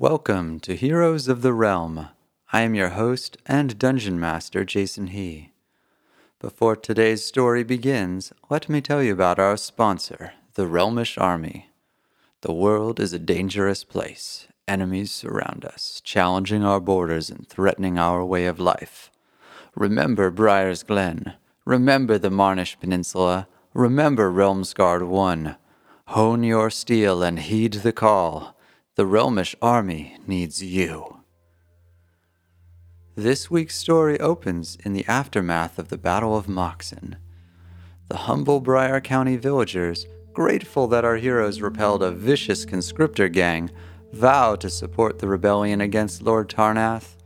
Welcome to Heroes of the Realm. I am your host and dungeon master, Jason He. Before today's story begins, let me tell you about our sponsor, the Realmish Army. The world is a dangerous place. Enemies surround us, challenging our borders and threatening our way of life. Remember Briar's Glen. Remember the Marnish Peninsula. Remember Realmsguard 1. Hone your steel and heed the call. The Realmish army needs you. This week's story opens in the aftermath of the Battle of Moxon. The humble Briar County villagers, grateful that our heroes repelled a vicious conscriptor gang, vow to support the rebellion against Lord Tarnath,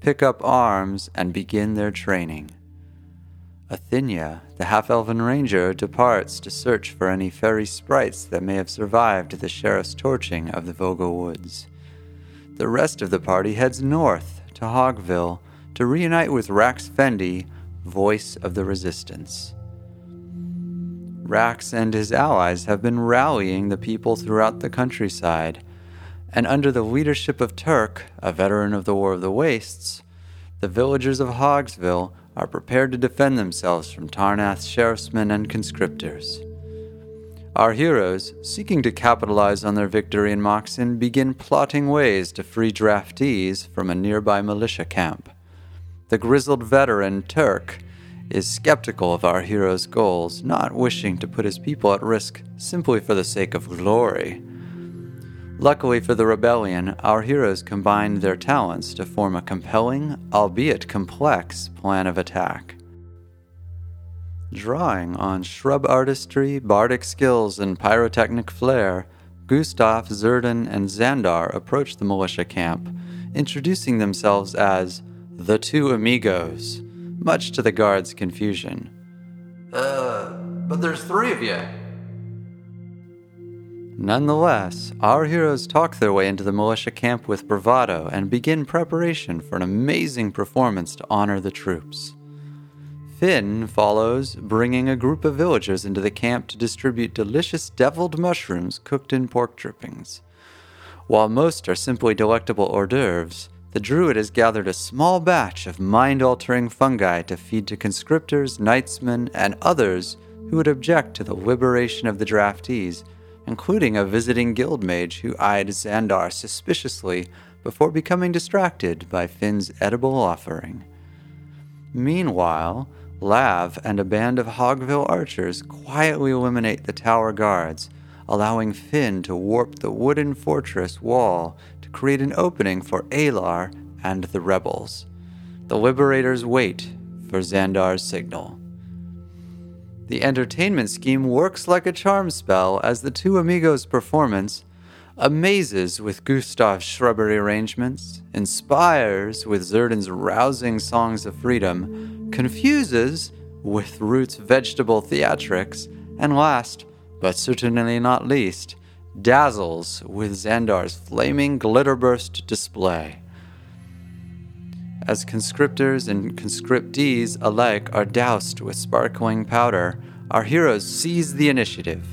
pick up arms, and begin their training. Athinia, the half elven ranger, departs to search for any fairy sprites that may have survived the sheriff's torching of the Vogel Woods. The rest of the party heads north to Hogville to reunite with Rax Fendi, voice of the resistance. Rax and his allies have been rallying the people throughout the countryside, and under the leadership of Turk, a veteran of the War of the Wastes, the villagers of Hogsville are prepared to defend themselves from Tarnath's sheriffsmen and conscriptors. Our heroes, seeking to capitalize on their victory in Moxon, begin plotting ways to free draftees from a nearby militia camp. The grizzled veteran, Turk, is skeptical of our hero's goals, not wishing to put his people at risk simply for the sake of glory. Luckily for the rebellion, our heroes combined their talents to form a compelling, albeit complex, plan of attack. Drawing on shrub artistry, bardic skills, and pyrotechnic flair, Gustav, Zerdan, and Xandar approached the militia camp, introducing themselves as the two amigos, much to the guards' confusion. Uh, but there's three of you. Nonetheless, our heroes talk their way into the militia camp with bravado and begin preparation for an amazing performance to honor the troops. Finn follows, bringing a group of villagers into the camp to distribute delicious deviled mushrooms cooked in pork drippings. While most are simply delectable hors d'oeuvres, the druid has gathered a small batch of mind altering fungi to feed to conscriptors, knightsmen, and others who would object to the liberation of the draftees including a visiting guild mage who eyed Xandar suspiciously before becoming distracted by Finn's edible offering. Meanwhile, Lav and a band of Hogville archers quietly eliminate the tower guards, allowing Finn to warp the wooden fortress wall to create an opening for Alar and the rebels. The liberators wait for Xandar's signal. The entertainment scheme works like a charm spell as the two amigos' performance amazes with Gustav's shrubbery arrangements, inspires with Zerdan's rousing songs of freedom, confuses with Root's vegetable theatrics, and last, but certainly not least, dazzles with Xandar's flaming glitterburst display. As conscriptors and conscriptees alike are doused with sparkling powder, our heroes seize the initiative.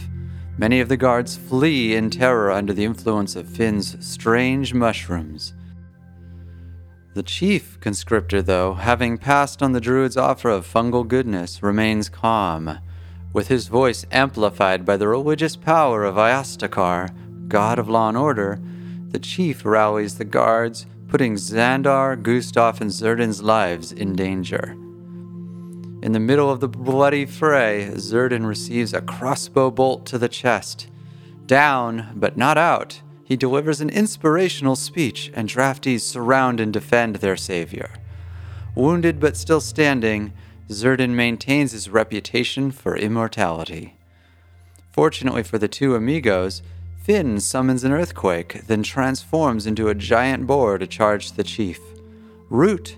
Many of the guards flee in terror under the influence of Finn's strange mushrooms. The chief conscriptor, though, having passed on the druid's offer of fungal goodness, remains calm, with his voice amplified by the religious power of Iastakar, god of law and order. The chief rallies the guards, putting Xandar, Gustav, and Zerdan's lives in danger. In the middle of the bloody fray, Zerdan receives a crossbow bolt to the chest. Down, but not out, he delivers an inspirational speech, and draftees surround and defend their savior. Wounded but still standing, Zerdan maintains his reputation for immortality. Fortunately for the two amigos, Finn summons an earthquake, then transforms into a giant boar to charge the chief. Root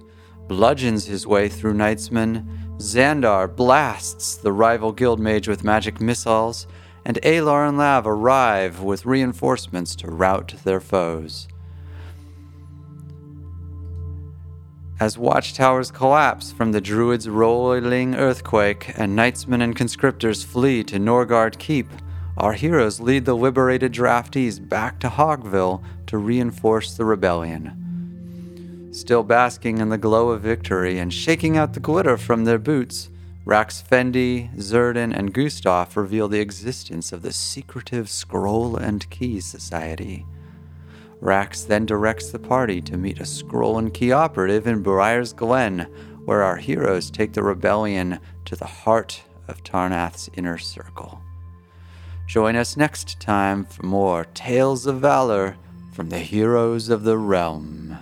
bludgeons his way through knightsmen, Xandar blasts the rival guild mage with magic missiles, and Alar and Lav arrive with reinforcements to rout their foes. As watchtowers collapse from the druid's rolling earthquake and knightsmen and conscriptors flee to Norgard Keep, our heroes lead the liberated draftees back to Hogville to reinforce the rebellion. Still basking in the glow of victory and shaking out the glitter from their boots, Rax Fendi, Zerdan, and Gustav reveal the existence of the secretive Scroll and Key Society. Rax then directs the party to meet a Scroll and Key operative in Briar's Glen, where our heroes take the rebellion to the heart of Tarnath's inner circle. Join us next time for more Tales of Valor from the heroes of the realm.